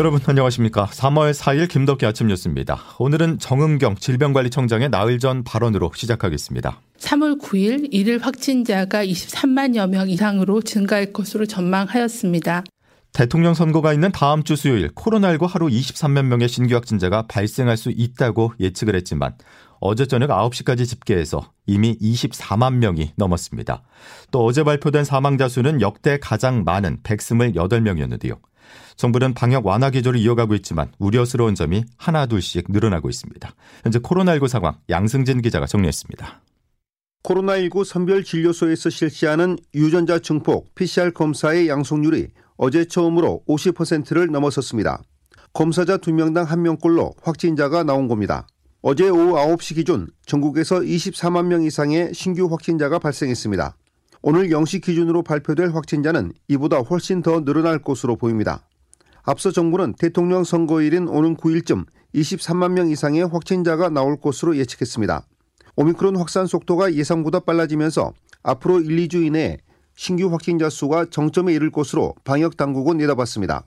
여러분 안녕하십니까. 3월 4일 김덕기 아침 뉴스입니다. 오늘은 정은경 질병관리청장의 나흘 전 발언으로 시작하겠습니다. 3월 9일 일일 확진자가 23만여 명 이상으로 증가할 것으로 전망하였습니다. 대통령 선거가 있는 다음 주 수요일 코로나19 하루 23만 명의 신규 확진자가 발생할 수 있다고 예측을 했지만 어제 저녁 9시까지 집계해서 이미 24만 명이 넘었습니다. 또 어제 발표된 사망자 수는 역대 가장 많은 128명이었는데요. 정부는 방역 완화 기조를 이어가고 있지만 우려스러운 점이 하나둘씩 늘어나고 있습니다. 현재 코로나19 상황 양승진 기자가 정리했습니다. 코로나19 선별진료소에서 실시하는 유전자 증폭 PCR 검사의 양성률이 어제 처음으로 50%를 넘어섰습니다. 검사자 2명당 1명꼴로 확진자가 나온 겁니다. 어제 오후 9시 기준 전국에서 24만 명 이상의 신규 확진자가 발생했습니다. 오늘 0시 기준으로 발표될 확진자는 이보다 훨씬 더 늘어날 것으로 보입니다. 앞서 정부는 대통령 선거일인 오는 9일쯤 23만 명 이상의 확진자가 나올 것으로 예측했습니다. 오미크론 확산 속도가 예상보다 빨라지면서 앞으로 1, 2주 이내에 신규 확진자 수가 정점에 이를 것으로 방역 당국은 내다봤습니다.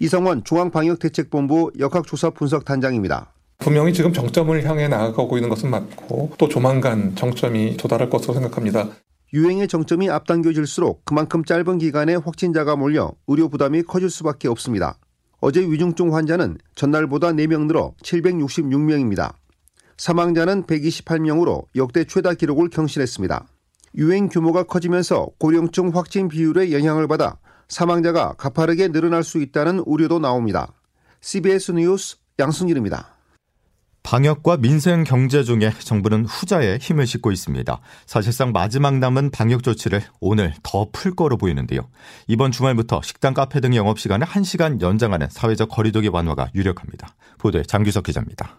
이성원 중앙방역대책본부 역학조사 분석단장입니다. 분명히 지금 정점을 향해 나아가고 있는 것은 맞고 또 조만간 정점이 도달할 것으로 생각합니다. 유행의 정점이 앞당겨질수록 그만큼 짧은 기간에 확진자가 몰려 의료 부담이 커질 수밖에 없습니다. 어제 위중증 환자는 전날보다 4명 늘어 766명입니다. 사망자는 128명으로 역대 최다 기록을 경신했습니다. 유행 규모가 커지면서 고령층 확진 비율에 영향을 받아 사망자가 가파르게 늘어날 수 있다는 우려도 나옵니다. CBS 뉴스 양승길입니다. 방역과 민생 경제 중에 정부는 후자에 힘을 싣고 있습니다. 사실상 마지막 남은 방역 조치를 오늘 더 풀 거로 보이는데요. 이번 주말부터 식당, 카페 등 영업 시간을 1시간 연장하는 사회적 거리두기 완화가 유력합니다. 보도에 장규석 기자입니다.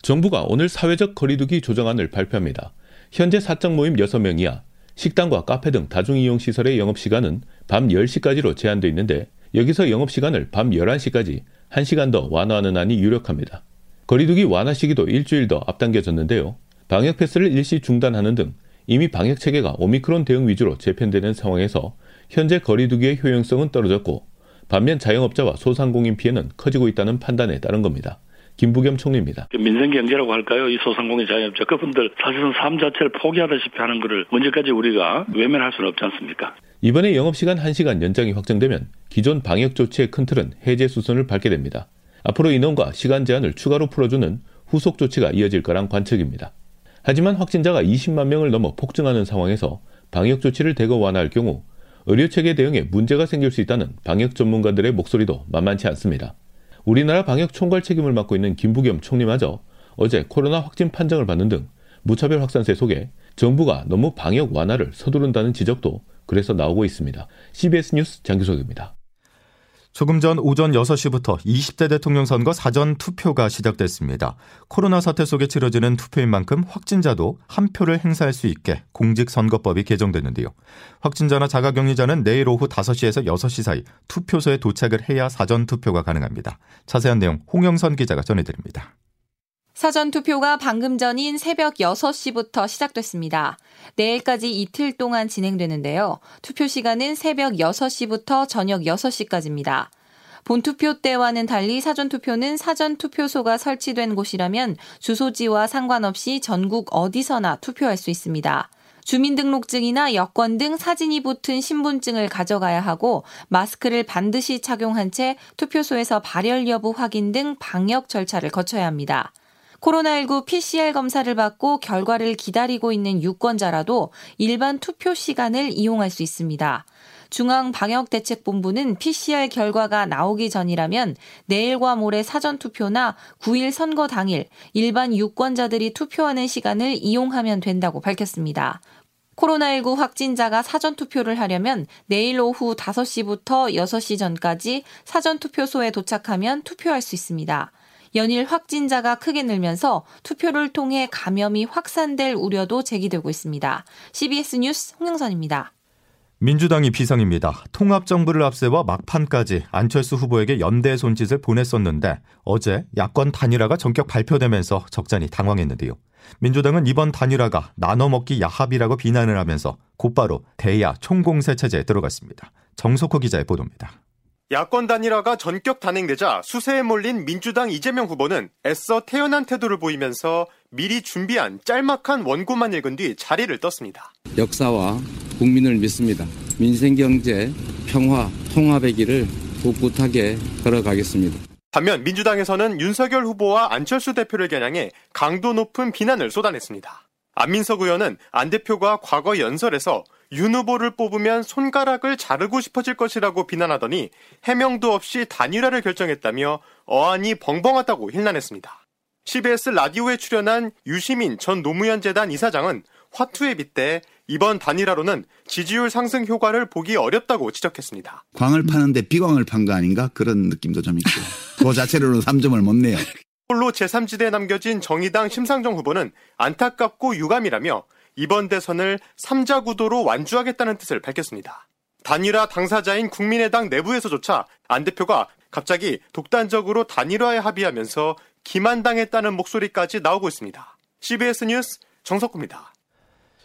정부가 오늘 사회적 거리두기 조정안을 발표합니다. 현재 사적 모임 6명 이하, 식당과 카페 등 다중 이용 시설의 영업 시간은 밤 10시까지로 제한돼 있는데 여기서 영업 시간을 밤 11시까지 1시간 더 완화하는 안이 유력합니다. 거리두기 완화 시기도 일주일 더 앞당겨졌는데요. 방역 패스를 일시 중단하는 등 이미 방역 체계가 오미크론 대응 위주로 재편되는 상황에서 현재 거리두기의 효용성은 떨어졌고 반면 자영업자와 소상공인 피해는 커지고 있다는 판단에 따른 겁니다. 김부겸 총리입니다. 민생 경제라고 할까요? 이 소상공인 자영업자 그분들 사실은 삶 자체를 포기하다시피 하는 것을 언제까지 우리가 외면할 수는 없지 않습니까? 이번에 영업시간 1시간 연장이 확정되면 기존 방역 조치의 큰 틀은 해제 수순을 밟게 됩니다. 앞으로 인원과 시간 제한을 추가로 풀어주는 후속 조치가 이어질 거란 관측입니다. 하지만 확진자가 20만 명을 넘어 폭증하는 상황에서 방역 조치를 대거 완화할 경우 의료체계 대응에 문제가 생길 수 있다는 방역 전문가들의 목소리도 만만치 않습니다. 우리나라 방역 총괄 책임을 맡고 있는 김부겸 총리마저 어제 코로나 확진 판정을 받는 등 무차별 확산세 속에 정부가 너무 방역 완화를 서두른다는 지적도 그래서 나오고 있습니다. CBS 뉴스 장규석입니다. 조금 전 오전 6시부터 20대 대통령 선거 사전 투표가 시작됐습니다. 코로나 사태 속에 치러지는 투표인 만큼 확진자도 한 표를 행사할 수 있게 공직선거법이 개정됐는데요. 확진자나 자가격리자는 내일 오후 5시에서 6시 사이 투표소에 도착을 해야 사전 투표가 가능합니다. 자세한 내용 홍영선 기자가 전해드립니다. 사전 투표가 방금 전인 새벽 6시부터 시작됐습니다. 내일까지 이틀 동안 진행되는데요. 투표 시간은 새벽 6시부터 저녁 6시까지입니다. 본투표 때와는 달리 사전투표는 사전투표소가 설치된 곳이라면 주소지와 상관없이 전국 어디서나 투표할 수 있습니다. 주민등록증이나 여권 등 사진이 붙은 신분증을 가져가야 하고 마스크를 반드시 착용한 채 투표소에서 발열 여부 확인 등 방역 절차를 거쳐야 합니다. 코로나19 PCR 검사를 받고 결과를 기다리고 있는 유권자라도 일반 투표 시간을 이용할 수 있습니다. 중앙방역대책본부는 PCR 결과가 나오기 전이라면 내일과 모레 사전투표나 9일 선거 당일 일반 유권자들이 투표하는 시간을 이용하면 된다고 밝혔습니다. 코로나19 확진자가 사전투표를 하려면 내일 오후 5시부터 6시 전까지 사전투표소에 도착하면 투표할 수 있습니다. 연일 확진자가 크게 늘면서 투표를 통해 감염이 확산될 우려도 제기되고 있습니다. CBS 뉴스 홍영선입니다. 민주당이 비상입니다. 통합정부를 앞세워 막판까지 안철수 후보에게 연대 손짓을 보냈었는데 어제 야권 단일화가 전격 발표되면서 적잖이 당황했는데요. 민주당은 이번 단일화가 나눠먹기 야합이라고 비난을 하면서 곧바로 대야 총공세 체제에 들어갔습니다. 정석호 기자의 보도입니다. 야권 단일화가 전격 단행되자 수세에 몰린 민주당 이재명 후보는 애써 태연한 태도를 보이면서 미리 준비한 짤막한 원고만 읽은 뒤 자리를 떴습니다. 역사와 국민을 믿습니다. 민생 경제, 평화, 통합의 길을 꿋꿋하게 걸어가겠습니다. 반면 민주당에서는 윤석열 후보와 안철수 대표를 겨냥해 강도 높은 비난을 쏟아냈습니다. 안민석 의원은 안 대표가 과거 연설에서 윤 후보를 뽑으면 손가락을 자르고 싶어질 것이라고 비난하더니 해명도 없이 단일화를 결정했다며 어안이 벙벙하다고 힐난했습니다. CBS 라디오에 출연한 유시민 전 노무현 재단 이사장은 화투에 빗대 이번 단일화로는 지지율 상승 효과를 보기 어렵다고 지적했습니다. 광을 파는데 비광을 판 거 아닌가 그런 느낌도 좀 있고 그 자체로는 3점을 못 내요. 홀로 제3지대에 남겨진 정의당 심상정 후보는 안타깝고 유감이라며 이번 대선을 3자 구도로 완주하겠다는 뜻을 밝혔습니다. 단일화 당사자인 국민의당 내부에서조차 안 대표가 갑자기 독단적으로 단일화에 합의하면서 기만당했다는 목소리까지 나오고 있습니다. CBS 뉴스 정석구입니다.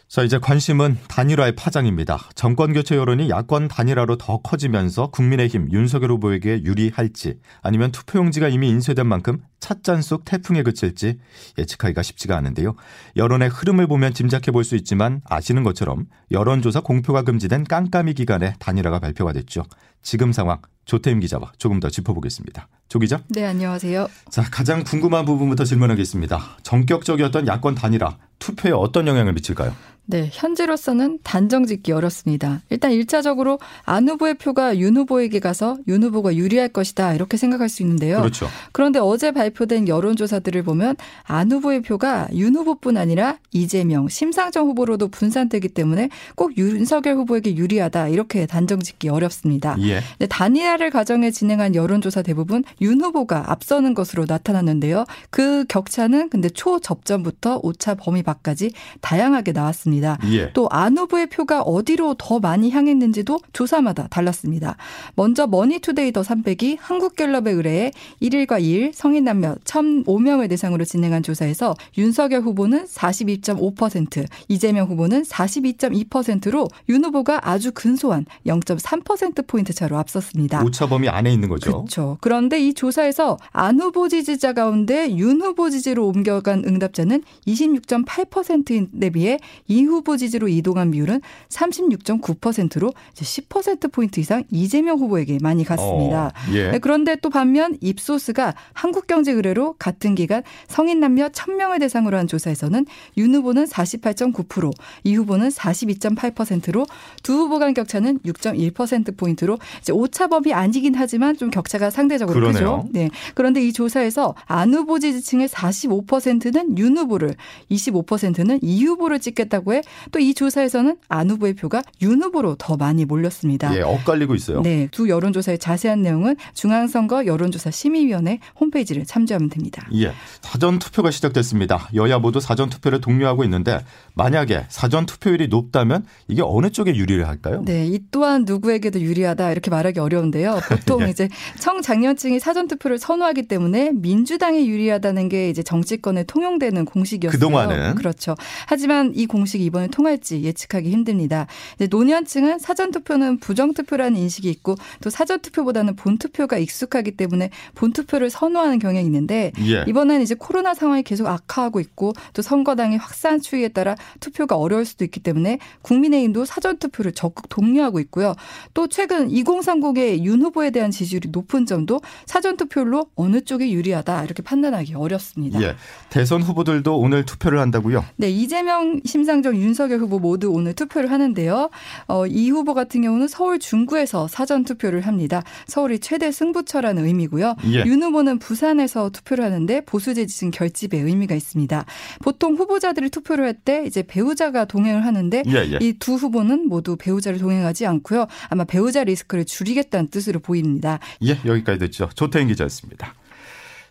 자, 이제 관심은 단일화의 파장입니다. 정권 교체 여론이 야권 단일화로 더 커지면서 국민의힘 윤석열 후보에게 유리할지 아니면 투표용지가 이미 인쇄된 만큼 찻잔 속 태풍에 그칠지 예측하기가 쉽지가 않은데요. 여론의 흐름을 보면 짐작해 볼 수 있지만 아시는 것처럼 여론조사 공표가 금지된 깜깜이 기간에 단일화가 발표가 됐죠. 지금 상황 조태임 기자와 조금 더 짚어보겠습니다. 조 기자. 네, 안녕하세요. 자, 가장 궁금한 부분부터 질문하겠습니다. 전격적이었던 야권 단일화 투표에 어떤 영향을 미칠까요? 네, 현재로서는 단정 짓기 어렵습니다. 일단 1차적으로 안 후보의 표가 윤 후보에게 가서 윤 후보가 유리할 것이다. 이렇게 생각할 수 있는데요. 그렇죠. 그런데 어제 발표된 여론조사들을 보면 안 후보의 표가 윤 후보뿐 아니라 이재명, 심상정 후보로도 분산되기 때문에 꼭 윤석열 후보에게 유리하다. 이렇게 단정 짓기 어렵습니다. 예. 네, 단일화를 가정해 진행한 여론조사 대부분 윤 후보가 앞서는 것으로 나타났는데요. 그 격차는 근데 초접전부터 오차 범위 밖까지 다양하게 나왔습니다. 예. 또 안 후보의 표가 어디로 더 많이 향했는지도 조사마다 달랐습니다. 먼저 머니투데이 더 300이 한국갤럽에 의뢰해 1일과 2일 성인 남녀 1,005명을 대상으로 진행한 조사에서 윤석열 후보는 42.5%, 이재명 후보는 42.2%로 윤 후보가 아주 근소한 0.3%포인트 차로 앞섰습니다. 오차 범위 안에 있는 거죠. 그렇죠. 그런데 이 조사에서 안 후보 지지자 가운데 윤 후보 지지로 옮겨간 응답자는 26.8%에 비해 이 후보 지지로 이동한 비율은 36.9%로 10%포인트 이상 이재명 후보에게 많이 갔습니다. 어, 예. 네, 그런데 또 반면 입소스가 한국경제 의뢰로 같은 기간 성인 남녀 1000명을 대상으로 한 조사에서는 윤 후보는 48.9%, 이 후보는 42.8%로 두 후보 간 격차는 6.1%포인트로 이제 오차범위 아니긴 하지만 좀 격차가 상대적으로 그러네요. 크죠. 네. 그런데 이 조사에서 안 후보 지지층의 45%는 윤 후보를, 25%는 이 후보를 찍겠다고 해또이 조사에서는 안 후보의 표가 윤 후보로 더 많이 몰렸습니다. 예, 엇갈리고 있어요. 네, 두 여론조사의 자세한 내용은 중앙선거 여론조사 심의위원회 홈페이지를 참조하면 됩니다. 예, 사전 투표가 시작됐습니다. 여야 모두 사전 투표를 독려하고 있는데 만약에 사전 투표율이 높다면 이게 어느 쪽에 유리를 할까요? 네, 이 또한 누구에게도 유리하다 이렇게 말하기 어려운데요. 보통 예. 이제 청장년층이 사전 투표를 선호하기 때문에 민주당에 유리하다는 게 이제 정치권에 통용되는 공식이었어요. 그동안은. 그렇죠. 하지만 이 공식이 이번에 통할지 예측하기 힘듭니다. 노년층은 사전 투표는 부정 투표라는 인식이 있고 또 사전 투표보다는 본 투표가 익숙하기 때문에 본 투표를 선호하는 경향이 있는데 예. 이번엔 이제 코로나 상황이 계속 악화하고 있고 또 선거당의 확산 추이에 따라 투표가 어려울 수도 있기 때문에 국민의힘도 사전 투표를 적극 독려하고 있고요. 또 최근 2030의 윤 후보에 대한 지지율이 높은 점도 사전 투표로 어느 쪽이 유리하다 이렇게 판단하기 어렵습니다. 예, 대선 후보들도 오늘 투표를 한다고요? 네, 이재명, 심상정, 윤석열 후보 모두 오늘 투표를 하는데요. 어, 이 후보 같은 경우는 서울 중구에서 사전 투표를 합니다. 서울이 최대 승부처라는 의미고요. 예. 윤 후보는 부산에서 투표를 하는데 보수 지지층 결집의 의미가 있습니다. 보통 후보자들이 투표를 할 때 이제 배우자가 동행을 하는데 예, 예. 이두 후보는 모두 배우자를 동행하지 않고요. 아마 배우자 리스크를 줄이겠다는 뜻으로 보입니다. 예, 여기까지 듣죠. 조태인 기자였습니다.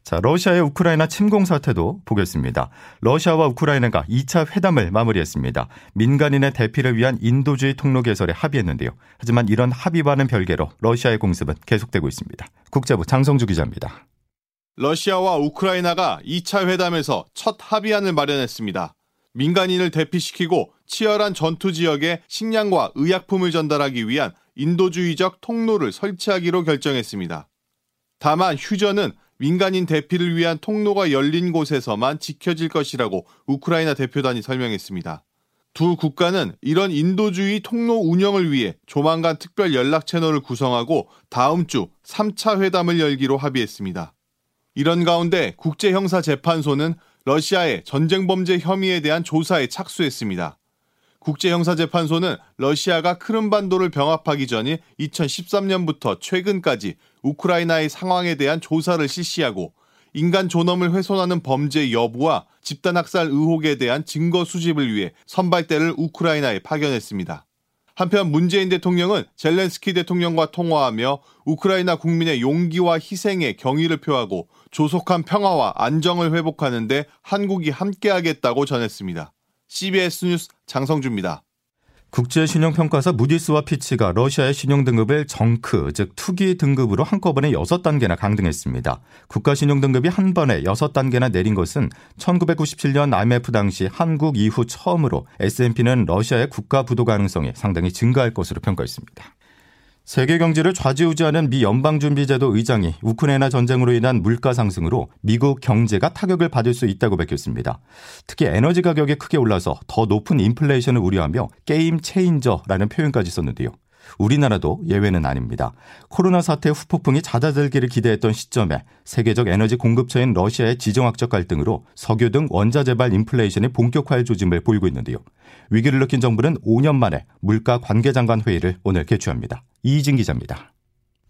자, 러시아의 우크라이나 침공 사태도 보겠습니다. 러시아와 우크라이나가 2차 회담을 마무리했습니다. 민간인의 대피를 위한 인도주의 통로 개설에 합의했는데요. 하지만 이런 합의와는 별개로 러시아의 공습은 계속되고 있습니다. 국제부 장성주 기자입니다. 러시아와 우크라이나가 2차 회담에서 첫 합의안을 마련했습니다. 민간인을 대피시키고 치열한 전투 지역에 식량과 의약품을 전달하기 위한 인도주의적 통로를 설치하기로 결정했습니다. 다만 휴전은 민간인 대피를 위한 통로가 열린 곳에서만 지켜질 것이라고 우크라이나 대표단이 설명했습니다. 두 국가는 이런 인도주의 통로 운영을 위해 조만간 특별 연락 채널을 구성하고 다음 주 3차 회담을 열기로 합의했습니다. 이런 가운데 국제형사재판소는 러시아의 전쟁 범죄 혐의에 대한 조사에 착수했습니다. 국제형사재판소는 러시아가 크림반도를 병합하기 전인 2013년부터 최근까지 우크라이나의 상황에 대한 조사를 실시하고 인간 존엄을 훼손하는 범죄 여부와 집단학살 의혹에 대한 증거 수집을 위해 선발대를 우크라이나에 파견했습니다. 한편 문재인 대통령은 젤렌스키 대통령과 통화하며 우크라이나 국민의 용기와 희생에 경의를 표하고 조속한 평화와 안정을 회복하는데 한국이 함께하겠다고 전했습니다. CBS 뉴스 장성주입니다. 국제신용평가사 무디스와 피치가 러시아의 신용등급을 정크, 즉 투기 등급으로 한꺼번에 6단계나 강등했습니다. 국가신용등급이 한 번에 6단계나 내린 것은 1997년 IMF 당시 한국 이후 처음으로 S&P는 러시아의 국가 부도 가능성이 상당히 증가할 것으로 평가했습니다. 세계 경제를 좌지우지하는 미 연방준비제도 의장이 우크라이나 전쟁으로 인한 물가 상승으로 미국 경제가 타격을 받을 수 있다고 밝혔습니다. 특히 에너지 가격이 크게 올라서 더 높은 인플레이션을 우려하며 게임 체인저라는 표현까지 썼는데요. 우리나라도 예외는 아닙니다. 코로나 사태 후폭풍이 잦아들기를 기대했던 시점에 세계적 에너지 공급처인 러시아의 지정학적 갈등으로 석유 등 원자 재발 인플레이션이 본격화할 조짐을 보이고 있는데요. 위기를 느낀 정부는 5년 만에 물가 관계장관 회의를 오늘 개최합니다. 이진 기자입니다.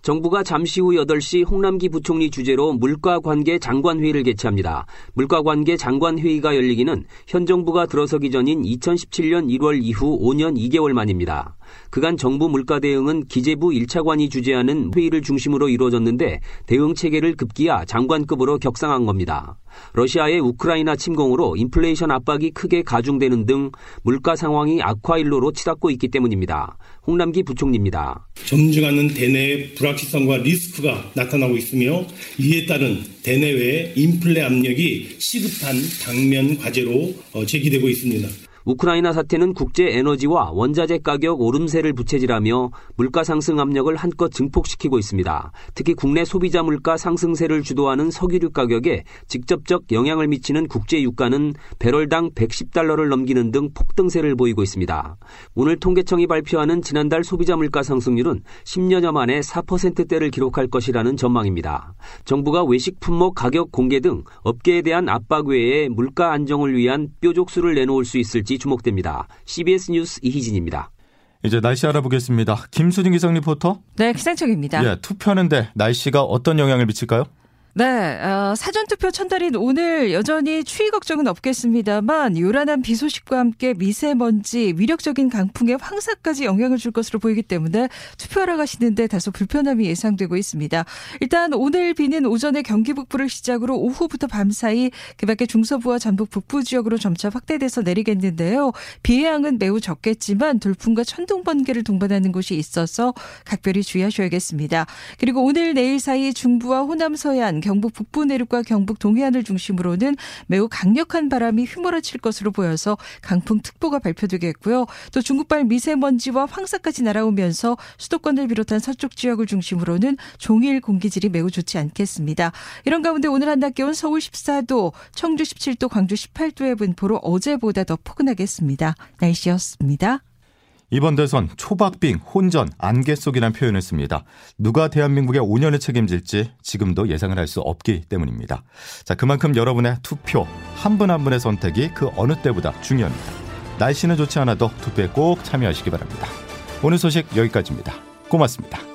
정부가 잠시 후 8시 홍남기 부총리 주재로 물가관계 장관회의를 개최합니다. 물가관계 장관회의가 열리기는 현 정부가 들어서기 전인 2017년 1월 이후 5년 2개월 만입니다. 그간 정부 물가 대응은 기재부 1차관이 주재하는 회의를 중심으로 이루어졌는데 대응 체계를 급기야 장관급으로 격상한 겁니다. 러시아의 우크라이나 침공으로 인플레이션 압박이 크게 가중되는 등 물가 상황이 악화 일로로 치닫고 있기 때문입니다. 홍남기 부총리입니다. 점증하는 대내의 불확실성과 리스크가 나타나고 있으며 이에 따른 대내외의 인플레 압력이 시급한 당면 과제로 어, 제기되고 있습니다. 우크라이나 사태는 국제 에너지와 원자재 가격 오름세를 부채질하며 물가 상승 압력을 한껏 증폭시키고 있습니다. 특히 국내 소비자 물가 상승세를 주도하는 석유류 가격에 직접적 영향을 미치는 국제 유가는 배럴당 110달러를 넘기는 등 폭등세를 보이고 있습니다. 오늘 통계청이 발표하는 지난달 소비자 물가 상승률은 10년여 만에 4%대를 기록할 것이라는 전망입니다. 정부가 외식 품목 가격 공개 등 업계에 대한 압박 외에 물가 안정을 위한 뾰족수를 내놓을 수 있을지 될지 주목됩니다. CBS 뉴스 이희진입니다. 이제 날씨 알아보겠습니다. 김수진 기상 리포터. 네, 기상청입니다. 예, 투표하는데 날씨가 어떤 영향을 미칠까요? 네, 어, 사전투표 첫날인 오늘 여전히 추위 걱정은 없겠습니다만 요란한 비 소식과 함께 미세먼지, 위력적인 강풍에 황사까지 영향을 줄 것으로 보이기 때문에 투표하러 가시는데 다소 불편함이 예상되고 있습니다. 일단 오늘 비는 오전에 경기 북부를 시작으로 오후부터 밤 사이 그밖에 중서부와 전북 북부 지역으로 점차 확대돼서 내리겠는데요. 비의 양은 매우 적겠지만 돌풍과 천둥 번개를 동반하는 곳이 있어서 각별히 주의하셔야겠습니다. 그리고 오늘 내일 사이 중부와 호남 서해안 경북 북부 내륙과 경북 동해안을 중심으로는 매우 강력한 바람이 휘몰아칠 것으로 보여서 강풍특보가 발표되겠고요. 또 중국발 미세먼지와 황사까지 날아오면서 수도권을 비롯한 서쪽 지역을 중심으로는 종일 공기질이 매우 좋지 않겠습니다. 이런 가운데 오늘 한낮 기온 서울 14도, 청주 17도, 광주 18도의 분포로 어제보다 더 포근하겠습니다. 날씨였습니다. 이번 대선 초박빙, 혼전, 안개 속이라는 표현을 씁니다. 누가 대한민국의 5년을 책임질지 지금도 예상을 할 수 없기 때문입니다. 자, 그만큼 여러분의 투표, 한 분 한 분의 선택이 그 어느 때보다 중요합니다. 날씨는 좋지 않아도 투표에 꼭 참여하시기 바랍니다. 오늘 소식 여기까지입니다. 고맙습니다.